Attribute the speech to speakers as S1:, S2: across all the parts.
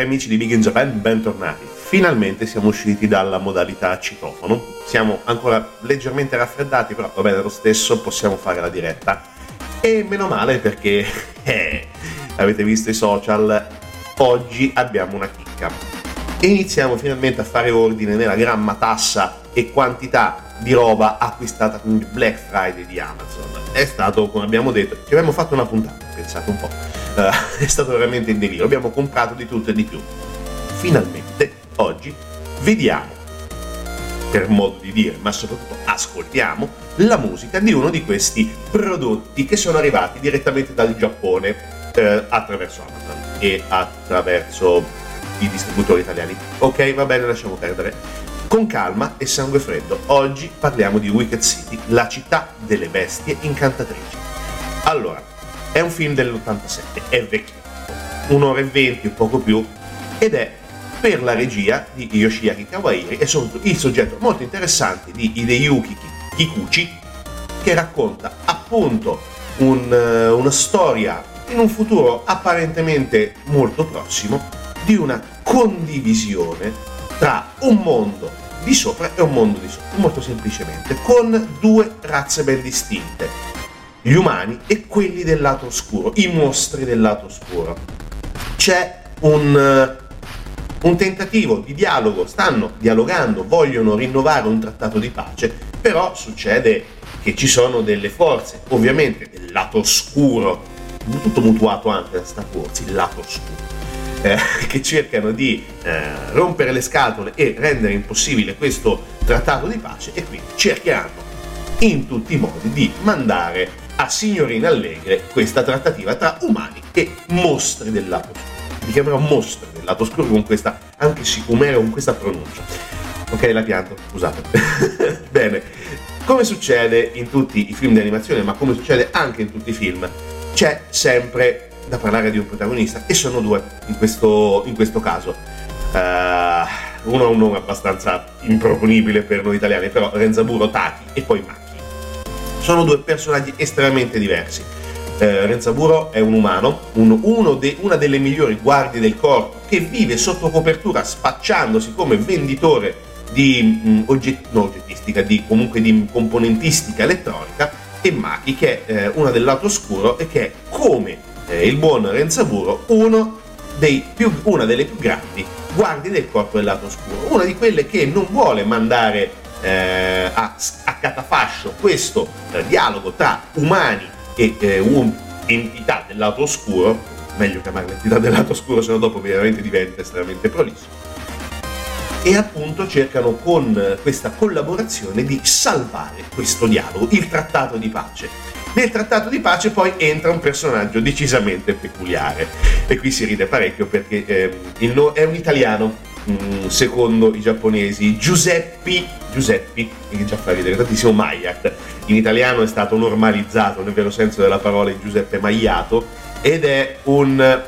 S1: Cari amici di Big in Japan, bentornati. Finalmente siamo usciti dalla modalità citofono. Siamo ancora leggermente raffreddati, però va bene lo stesso, possiamo fare la diretta. E meno male perché, eh, avete visto i social, oggi abbiamo una chicca. Iniziamo finalmente a fare ordine nella gran matassa e quantità di roba acquistata con il Black Friday di Amazon. È stato, come abbiamo detto, ci abbiamo fatto una puntata, pensate un po'. Uh, è stato veramente in delirio, abbiamo comprato di tutto e di più. Finalmente, oggi, vediamo, per modo di dire, ma soprattutto ascoltiamo, la musica di uno di questi prodotti che sono arrivati direttamente dal Giappone eh, attraverso Amazon e attraverso i distributori italiani. Ok, va bene, lasciamo perdere con calma e sangue freddo. Oggi parliamo di Wicked City, la città delle bestie incantatrici. Allora, è un film dell'87, è vecchio, un'ora e venti o poco più, ed è per la regia di Yoshiaki Kawaii e soprattutto il soggetto molto interessante di Hideyuki Kikuchi, che racconta appunto un, eh, una storia in un futuro apparentemente molto prossimo di una condivisione tra un mondo di sopra e un mondo di sotto, molto semplicemente, con due razze ben distinte, gli umani e quelli del lato oscuro, i mostri del lato oscuro. C'è un, eh, un tentativo di dialogo, stanno dialogando, vogliono rinnovare un trattato di pace, però succede che ci sono delle forze, ovviamente del lato oscuro, tutto mutuato anche da Star Wars, il lato oscuro eh, che cercano di eh, rompere le scatole e rendere impossibile questo trattato di pace e quindi cercheranno in tutti i modi di mandare a signorina allegre questa trattativa tra umani e mostri del lato oscuro. Li chiamerò mostri del lato oscuro con questa, anche sicumera con questa pronuncia. Ok, la pianto, scusate. Bene, come succede in tutti i film di animazione, ma come succede anche in tutti i film, c'è sempre da parlare di un protagonista e sono due in questo, in queso caso. Uh, uno ha un nome abbastanza improponibile per noi italiani, però Renzaburo Taki e poi Maki. Sono due personaggi estremamente diversi. Uh, Renzaburo è un umano, un, de, una delle migliori guardie del corpo che vive sotto copertura spacciandosi come venditore di mh, mm, ogget, no, oggettistica, di, comunque di componentistica elettronica e Maki che è eh, una del lato oscuro e che è come eh, il buon Renzaburo, più, una delle più grandi guardie del corpo del lato oscuro, una di quelle che non vuole mandare eh, a, catafascio questo eh, dialogo tra umani e eh, un, entità del lato oscuro, meglio chiamarla entità del lato oscuro, se no dopo veramente diventa estremamente prolisso. E appunto cercano con questa collaborazione di salvare questo dialogo, il trattato di pace. Nel trattato di pace poi entra un personaggio decisamente peculiare. E qui si ride parecchio perché eh, no- è un italiano secondo i giapponesi Giuseppi Giuseppi, che già fa ridere tantissimo Mayak in italiano è stato normalizzato nel vero senso della parola Giuseppe Maiato ed è un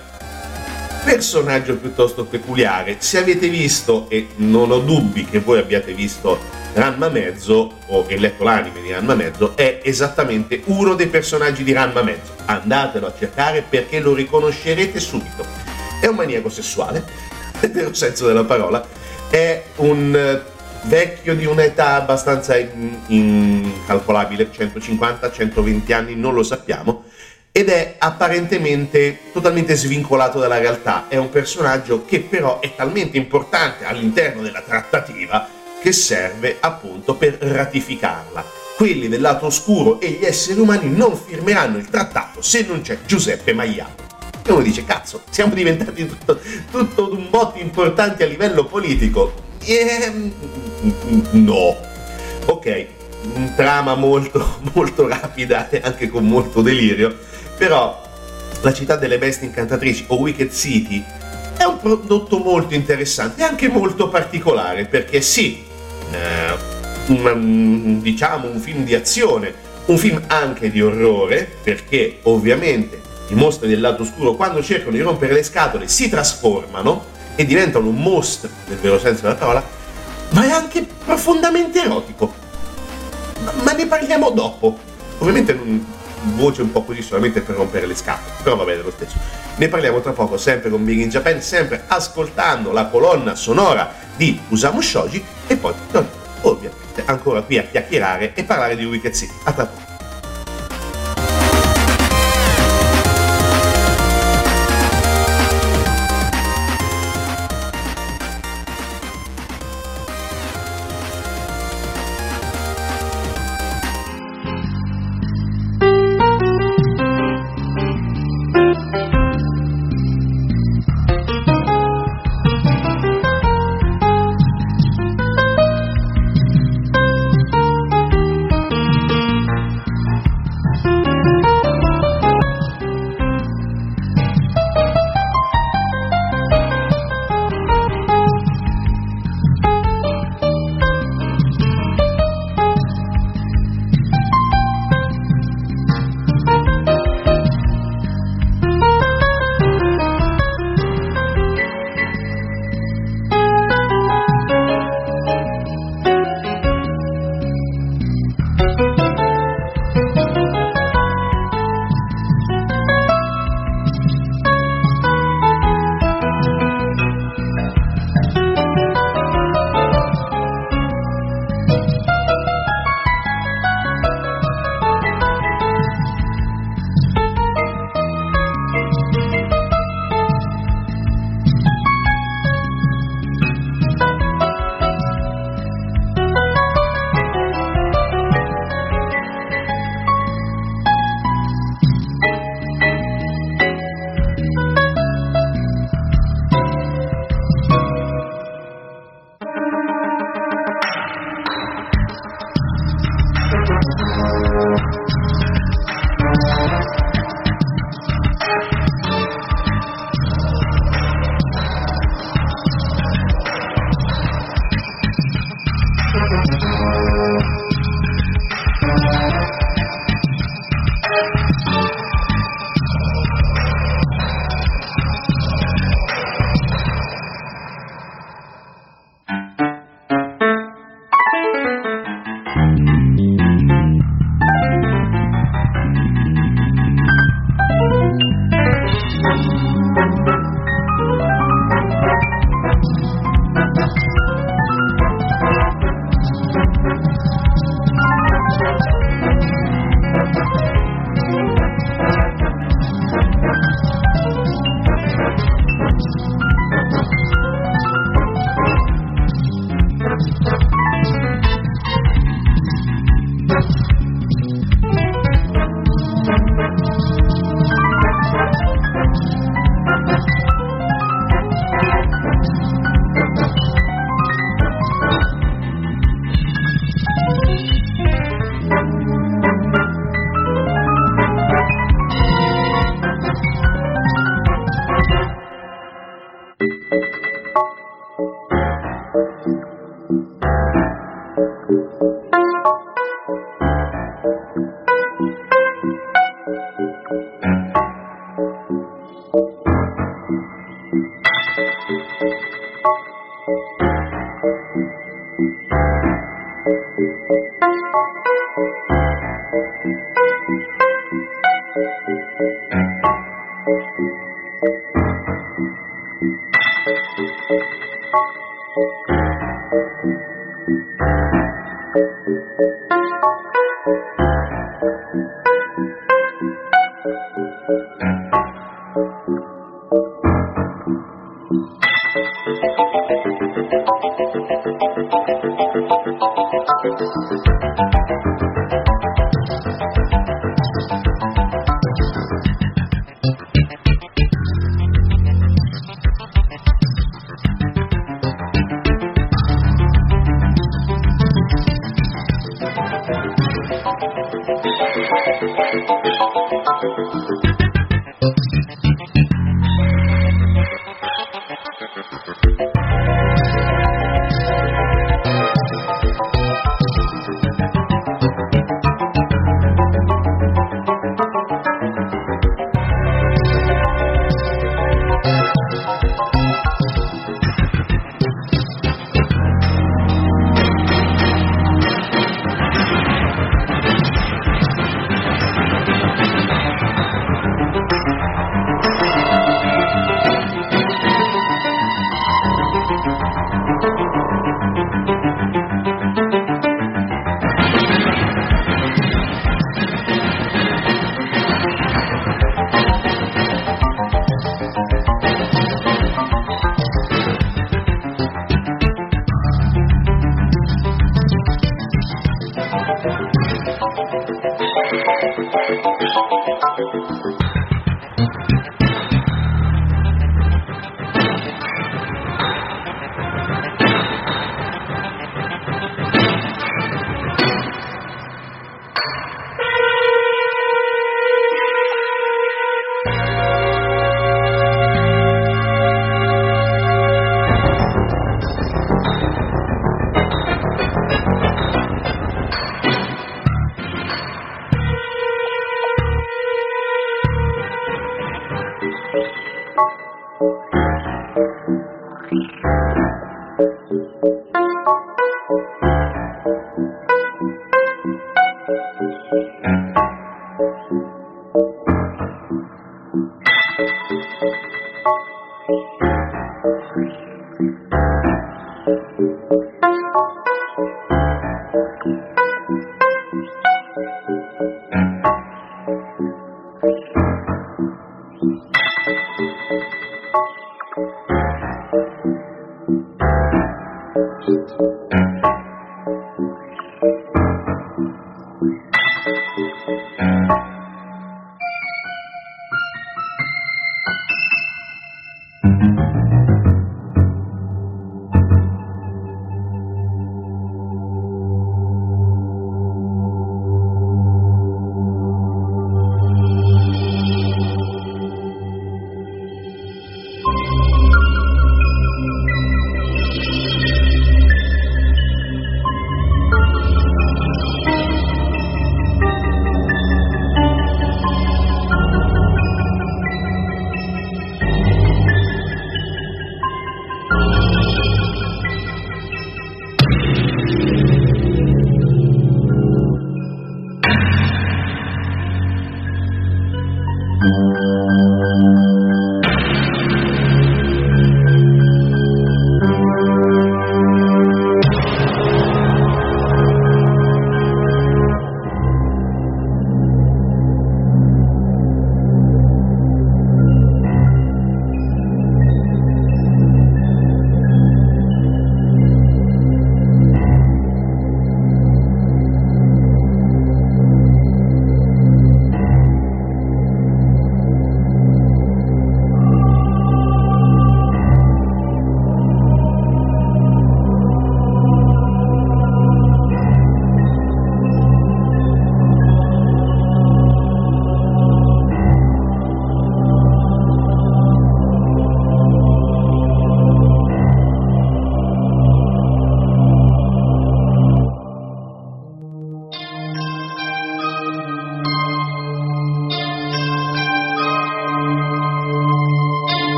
S1: personaggio piuttosto peculiare se avete visto e non ho dubbi che voi abbiate visto Ranma Mezzo, o che letto l'anime di Ranma Mezzo, è esattamente uno dei personaggi di Ranma Mezzo. Andatelo a cercare perché lo riconoscerete subito. È un maniaco sessuale, vero senso della parola, è un eh, vecchio di un'età abbastanza incalcolabile, 150-120 anni, non lo sappiamo, ed è apparentemente totalmente svincolato dalla realtà. È un personaggio che però è talmente importante all'interno della trattativa che serve appunto per ratificarla. Quelli del lato oscuro e gli esseri umani non firmeranno il trattato se non c'è Giuseppe Maiato. E uno dice, cazzo, siamo diventati tutto, tutto un botto importante a livello politico. E... No. Ok, trama molto, molto rapida e anche con molto delirio, però la città delle bestie incantatrici o Wicked City è un prodotto molto interessante e anche molto particolare perché sì, eh, un, diciamo un film di azione, un film anche di orrore, perché ovviamente i mostri del lato oscuro quando cercano di rompere le scatole si trasformano e diventano mostri nel vero senso della parola, ma è anche profondamente erotico. Ma, ma ne parliamo dopo. Ovviamente non, voce un po' così solamente per rompere le scatole, però va bene lo stesso. Ne parliamo tra poco sempre con Big in Japan, sempre ascoltando la colonna sonora di Usamu Shoji e poi noi ovviamente ancora qui a chiacchierare e parlare di Wicked City. A tra poco.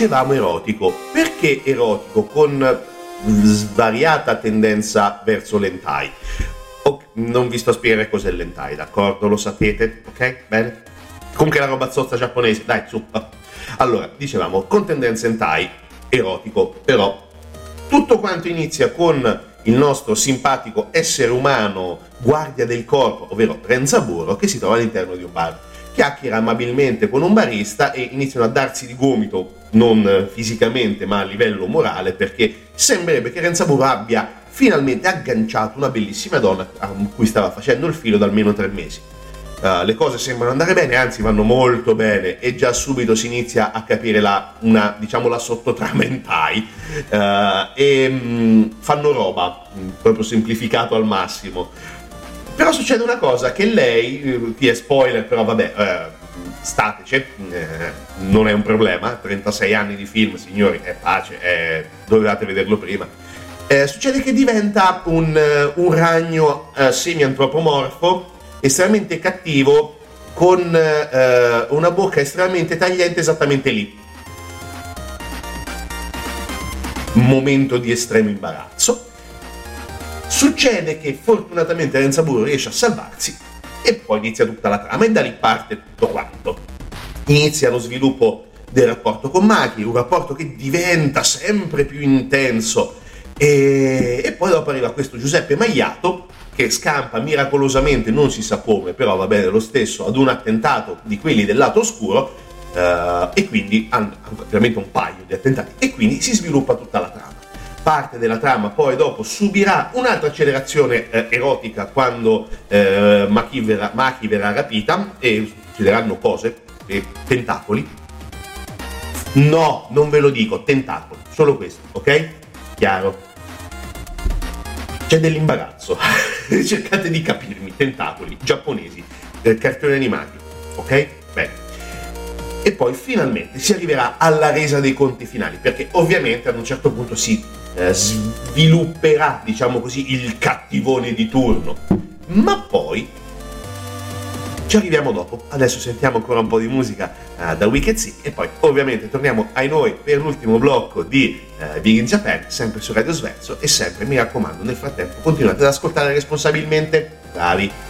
S1: Dicevamo erotico, perché erotico con svariata tendenza verso l'entai? Oh, non vi sto a spiegare cos'è l'entai, d'accordo? Lo sapete? Ok? Bene? Comunque la roba zozza giapponese, dai, su. Allora, dicevamo, con tendenza hentai, erotico, però tutto quanto inizia con il nostro simpatico essere umano guardia del corpo, ovvero Renzaburo, che si trova all'interno di un bar. Chiacchiera amabilmente con un barista e iniziano a darsi di gomito, non fisicamente ma a livello morale, perché sembrerebbe che Renzaburo abbia finalmente agganciato una bellissima donna a cui stava facendo il filo da almeno tre mesi. Uh, le cose sembrano andare bene, anzi vanno molto bene e già subito si inizia a capire la, una, diciamo, la sottotrama in Tai uh, e um, fanno roba, proprio semplificato al massimo. Però succede una cosa che lei, qui è spoiler, però vabbè, uh, stateci, eh, non è un problema, 36 anni di film, signori, è pace, è, dovevate vederlo prima. Eh, succede che diventa un, un ragno semi-antropomorfo estremamente cattivo con eh, una bocca estremamente tagliente esattamente lì. Momento di estremo imbarazzo. Succede che fortunatamente Renzaburo riesce a salvarsi e poi inizia tutta la trama e da lì parte tutto quanto. Inizia lo sviluppo del rapporto con Maki, un rapporto che diventa sempre più intenso e, e poi dopo arriva questo Giuseppe Magliato che scampa miracolosamente, non si sa come, però va bene lo stesso, ad un attentato di quelli del lato oscuro, Uh, e quindi hanno veramente un paio di attentati e quindi si sviluppa tutta la trama. Parte della trama poi dopo subirà un'altra accelerazione eh, erotica quando eh, Maki, verrà, Maki, verrà, rapita e succederanno cose, e tentacoli. No, non ve lo dico, tentacoli, solo questo, ok? Chiaro? C'è dell'imbarazzo. Cercate di capirmi, tentacoli, giapponesi, eh, cartoni animati, ok? Bene. E poi finalmente si arriverà alla resa dei conti finali, perché ovviamente ad un certo punto si eh, svilupperà, diciamo così, il cattivone di turno. Ma poi ci arriviamo dopo. Adesso sentiamo ancora un po' di musica uh, da Wicked Sea e poi ovviamente torniamo ai noi per l'ultimo blocco di uh, Big in Japan, sempre su Radio Sverso e sempre, mi raccomando, nel frattempo continuate ad ascoltare responsabilmente. Bravi!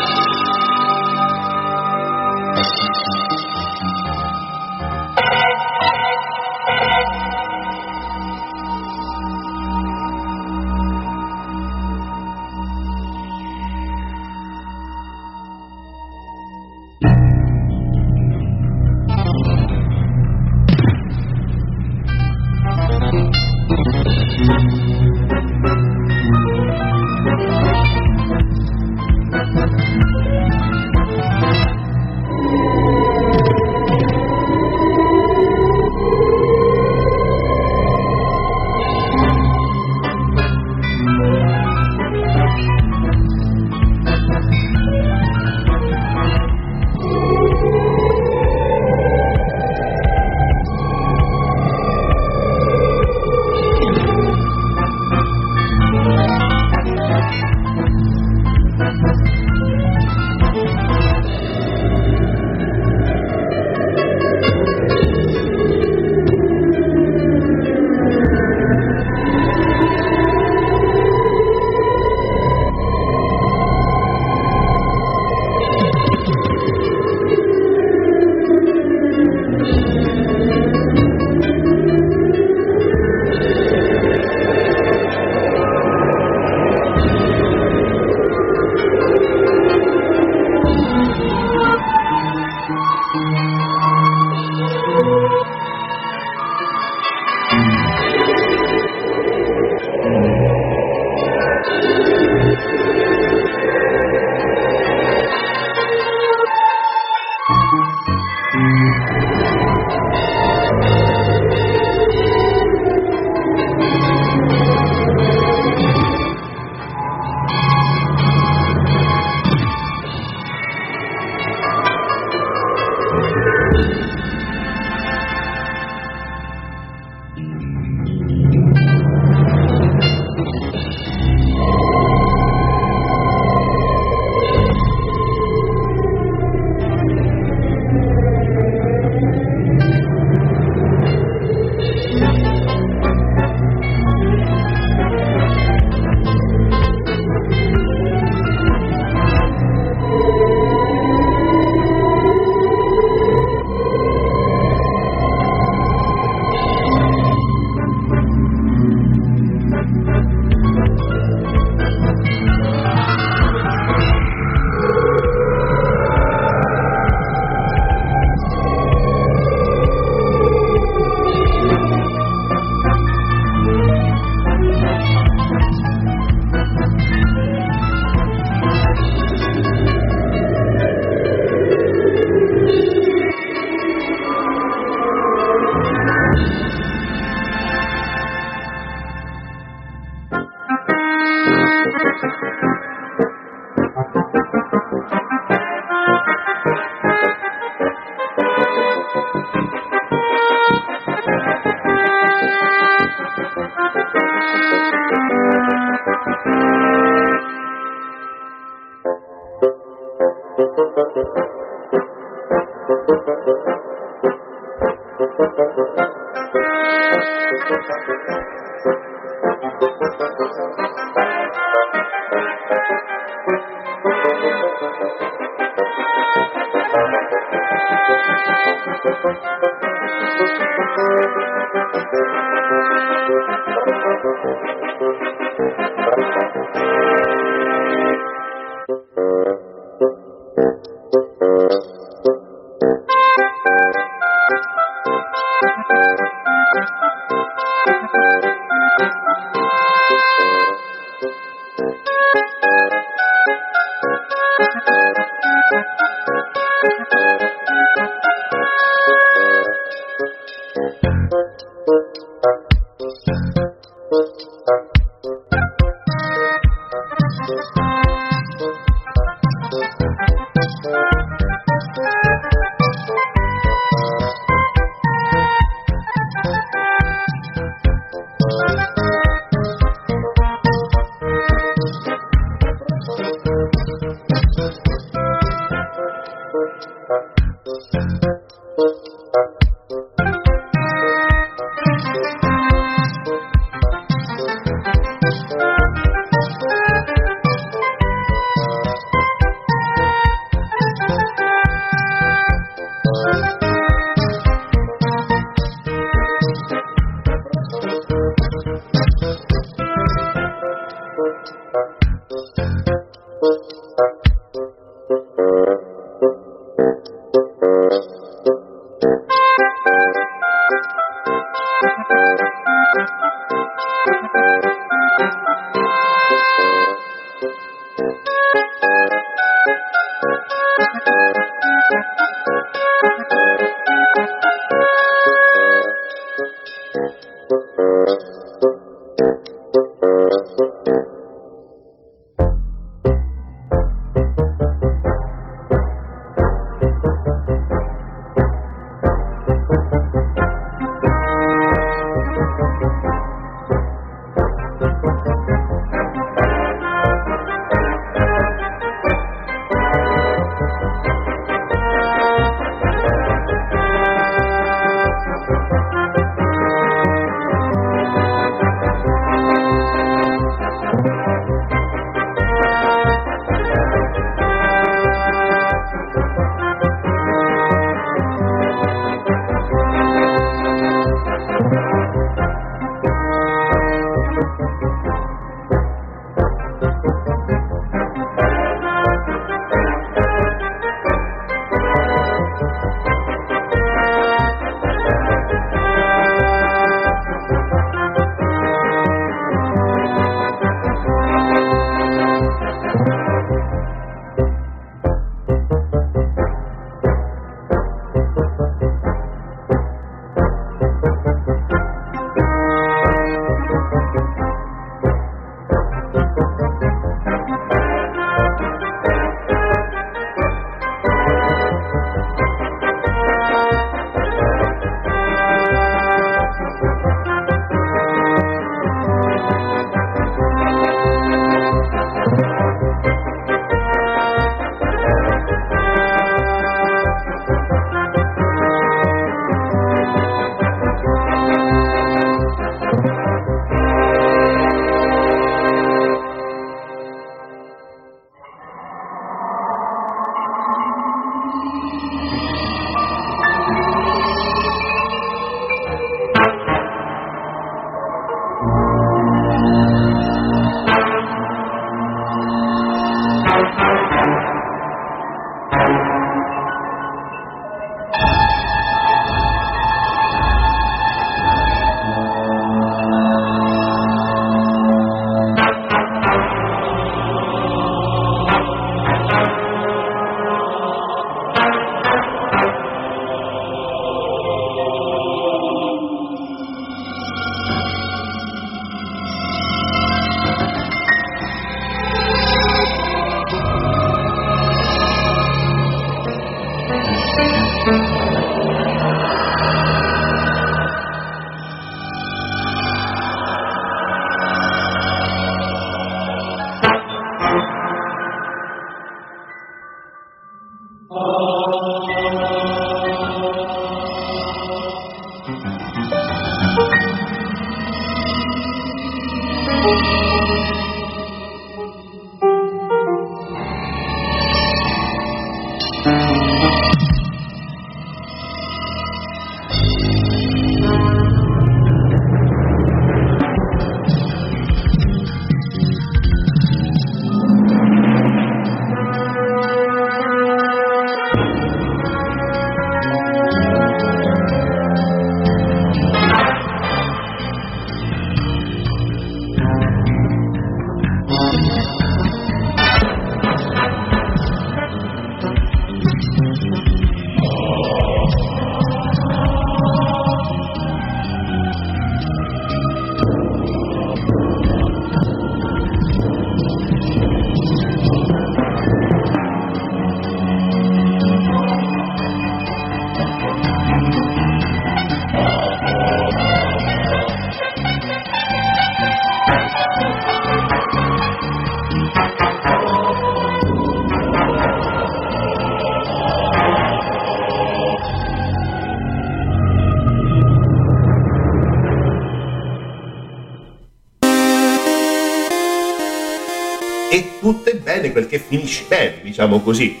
S1: Diciamo così.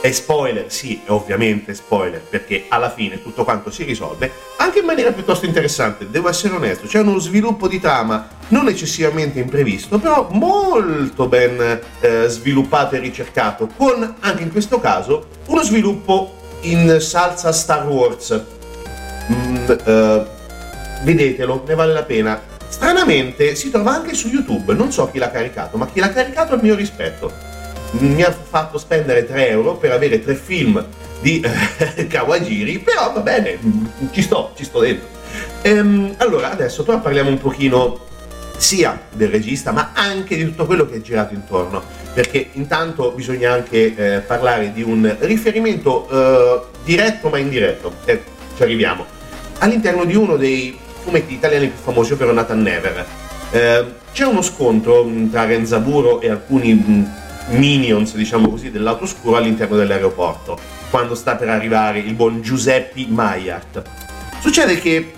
S1: È spoiler, sì, è ovviamente spoiler, perché alla fine tutto quanto si risolve anche in maniera piuttosto interessante, devo essere onesto, c'è uno sviluppo di trama non eccessivamente imprevisto, però molto ben eh, sviluppato e ricercato, con anche in questo caso uno sviluppo in salsa Star Wars. Mm, eh, vedetelo, ne vale la pena. Stranamente si trova anche su YouTube, non so chi l'ha caricato, ma chi l'ha caricato al mio rispetto mi ha fatto spendere 3 euro per avere tre film di eh, Kawajiri, però va bene, ci sto, ci sto dentro. Ehm, allora, adesso però parliamo un pochino sia del regista, ma anche di tutto quello che è girato intorno, perché intanto bisogna anche eh, parlare di un riferimento eh, diretto ma indiretto, eh, ci arriviamo, all'interno di uno dei fumetti italiani più famosi, ovvero Nathan Never. Eh, c'è uno scontro tra Renzaburo e alcuni mh, minions, diciamo così, del lato oscuro all'interno dell'aeroporto, quando sta per arrivare il buon Giuseppe Maillard. Succede che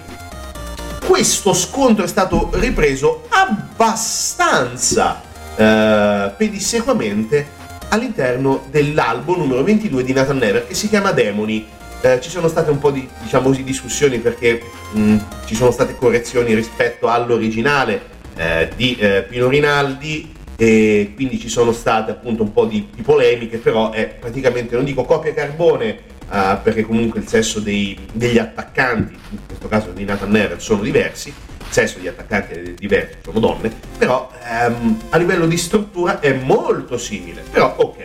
S1: questo scontro è stato ripreso abbastanza eh, pedissequamente all'interno dell'album numero 22 di Nathan Never che si chiama Demoni. Eh, ci sono state un po' di diciamo così, discussioni perché mh, ci sono state correzioni rispetto all'originale eh, di eh, Pino Rinaldi e quindi ci sono state appunto un po' di, di polemiche, però è praticamente, non dico copia carbone, Uh, perché comunque il sesso dei, degli attaccanti, in questo caso di Nathan Never, sono diversi, il sesso degli attaccanti è diverso, sono donne, però um, a livello di struttura è molto simile, però ok.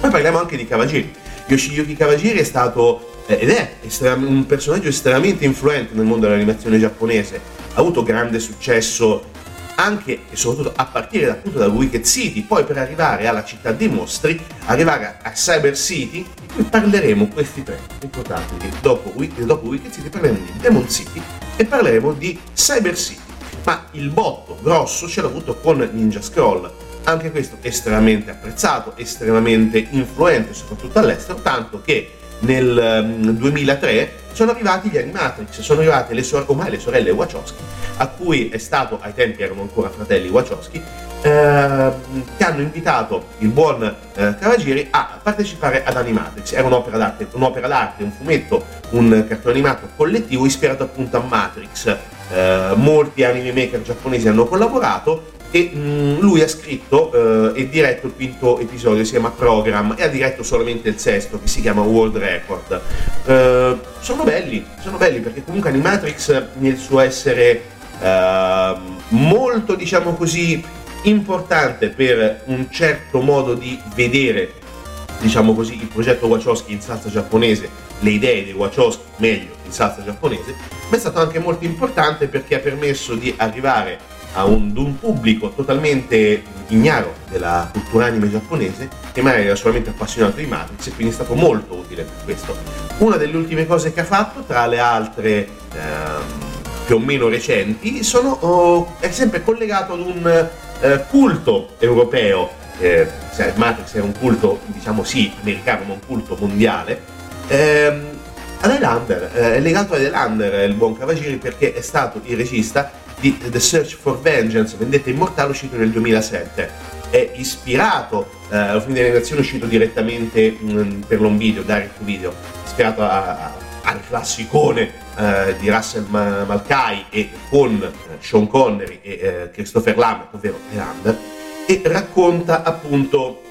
S1: Poi parliamo anche di Kawajiri. Yoshiyuki Kawajiri è stato eh, ed è estrem- un personaggio estremamente influente nel mondo dell'animazione giapponese, ha avuto grande successo anche e soprattutto a partire appunto da Wicked City, poi per arrivare alla città dei mostri, arrivare a Cyber City, di cui parleremo questi tre, ricordatevi, dopo, dopo Wicked City parleremo di Demon City e parleremo di Cyber City. Ma il botto grosso ce l'ha avuto con Ninja Scroll, anche questo estremamente apprezzato, estremamente influente soprattutto all'estero, tanto che nel 2003 um, sono arrivati gli Animatrix, sono arrivate le sor- ormai le sorelle Wachowski, a cui è stato, ai tempi erano ancora fratelli Wachowski, eh, che hanno invitato il buon eh, Kawajiri a partecipare ad Animatrix. Era un'opera d'arte, un'opera d'arte, un fumetto, un cartone animato collettivo ispirato appunto a Matrix. Eh, molti anime maker giapponesi hanno collaborato e mh, mm, lui ha scritto eh, e diretto il quinto episodio, si chiama Program, e ha diretto solamente il sesto, che si chiama World Record. Eh, sono belli, sono belli perché comunque Animatrix nel suo essere eh, molto, diciamo così, importante per un certo modo di vedere, diciamo così, il progetto Wachowski in salsa giapponese, le idee dei Wachowski, meglio, in salsa giapponese, ma è stato anche molto importante perché ha permesso di arrivare a un, un, pubblico totalmente ignaro della cultura anime giapponese che magari era solamente appassionato di Matrix e quindi è stato molto utile per questo. Una delle ultime cose che ha fatto, tra le altre ehm, più o meno recenti, sono, oh, è sempre collegato ad un eh, culto europeo. Eh, Matrix è un culto, diciamo sì, americano, ma un culto mondiale. Ehm, ad Highlander, eh, è legato ad Highlander il buon Cavagiri perché è stato il regista di The Search for Vengeance, Vendetta Immortale, uscito nel 2007. È ispirato eh, al film di animazione uscito direttamente mh, mm, per l'on video, direct video, ispirato a, a, al classicone eh, di Russell Malkai e con eh, Sean Connery e eh, Christopher Lambert, ovvero Highlander, e racconta appunto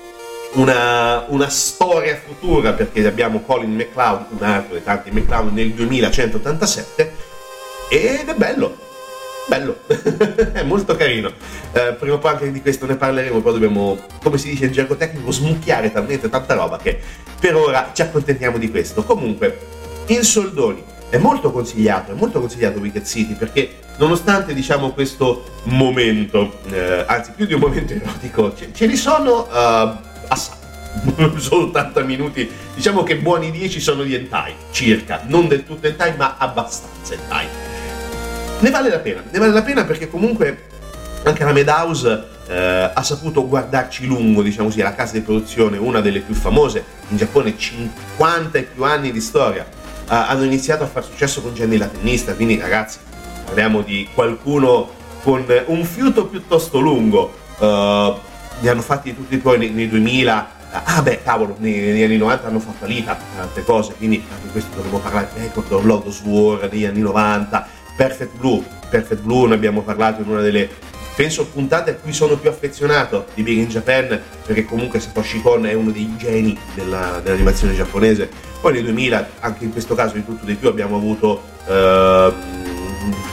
S1: una, una, storia futura perché abbiamo Colin McLeod, un altro dei tanti McLeod nel 2187 ed è bello, bello, è molto carino. Eh, prima o poi anche di questo ne parleremo, poi dobbiamo, come si dice in gergo tecnico, smucchiare talmente tanta roba che per ora ci accontentiamo di questo. Comunque, in soldoni è molto consigliato, è molto consigliato Wicked City perché nonostante diciamo questo momento, eh, anzi più di un momento erotico, ce, ce ne sono uh, assai. solo 80 minuti, diciamo che buoni 10 sono di hentai, circa, non del tutto hentai ma abbastanza hentai ne vale la pena, ne vale la pena perché comunque anche la Madhouse eh, ha saputo guardarci lungo, diciamo così, la casa di produzione, una delle più famose in Giappone, 50 e più anni di storia. Eh, hanno iniziato a far successo con Jenny la tennista, quindi ragazzi, parliamo di qualcuno con un fiuto piuttosto lungo. Eh, ne hanno fatti tutti i tuoi nei, nei 2000 ah beh cavolo negli anni 90 hanno fatto Alita tante cose quindi anche questo dovremmo parlare of Lord of War negli anni 90 Perfect Blue. Perfect Blue ne abbiamo parlato in una delle penso puntate a cui sono più affezionato di Big in Japan perché comunque Satoshi Kon è uno dei geni della, dell'animazione giapponese. Poi nel 2000 anche in questo caso di tutto di più abbiamo avuto uh,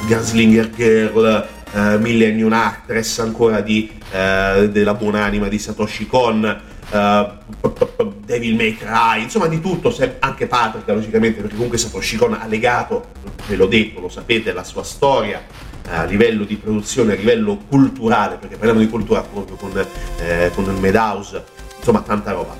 S1: Gunslinger Girl uh, Millennium Actress ancora di, uh, della buonanima di Satoshi Kon uh, Devil May Cry, insomma di tutto, anche Patrick logicamente, perché comunque Satoshi Kon ha legato, ve l'ho detto, lo sapete, la sua storia a livello di produzione, a livello culturale, perché parliamo di cultura proprio con, eh, con il Madhouse, insomma tanta roba.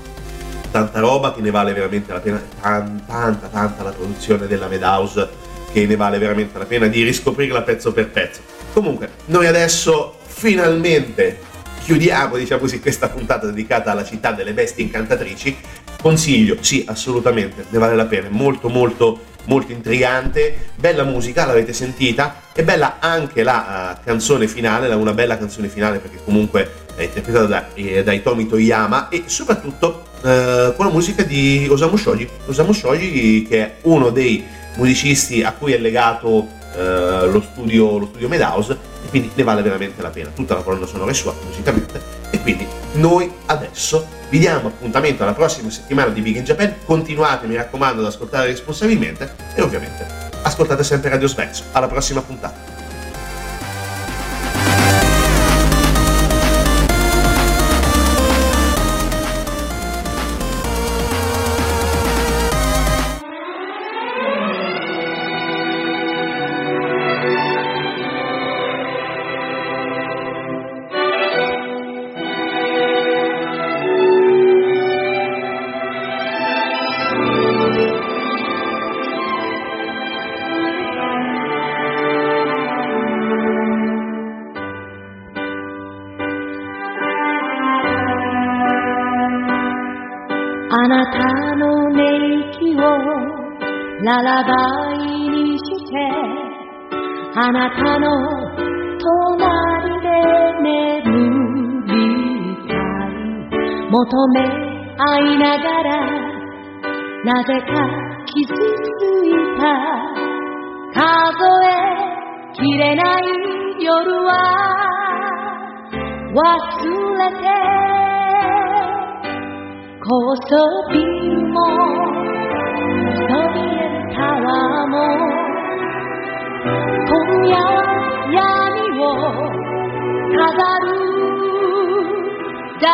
S1: Tanta roba che ne vale veramente la pena, tanta, tanta, tanta la produzione della Madhouse che ne vale veramente la pena di riscoprirla pezzo per pezzo. Comunque, noi adesso finalmente chiudiamo diciamo così, questa puntata dedicata alla città delle bestie incantatrici. Consiglio, sì, assolutamente, ne vale la pena, molto molto molto intrigante, bella musica, l'avete sentita, e bella anche la uh, canzone finale, una bella canzone finale perché comunque è interpretata da, eh, da Itomi Toyama e soprattutto uh, con la musica di Osamu Shoji, Osamu Shoji che è uno dei musicisti a cui è legato uh, lo, studio, lo studio Madhouse quindi ne vale veramente la pena. Tutta la colonna sonora è sua musicalmente e quindi noi adesso vi diamo appuntamento alla prossima settimana di Big in Japan, continuate mi raccomando ad ascoltare responsabilmente e ovviamente ascoltate sempre Radio Svezzo. Alla prossima puntata.
S2: ララバイにしてあなたの隣で眠りたい求め合いながらなぜか傷ついた。数えきれない夜は忘れて。高層ビルもそびも今夜闇を飾るダ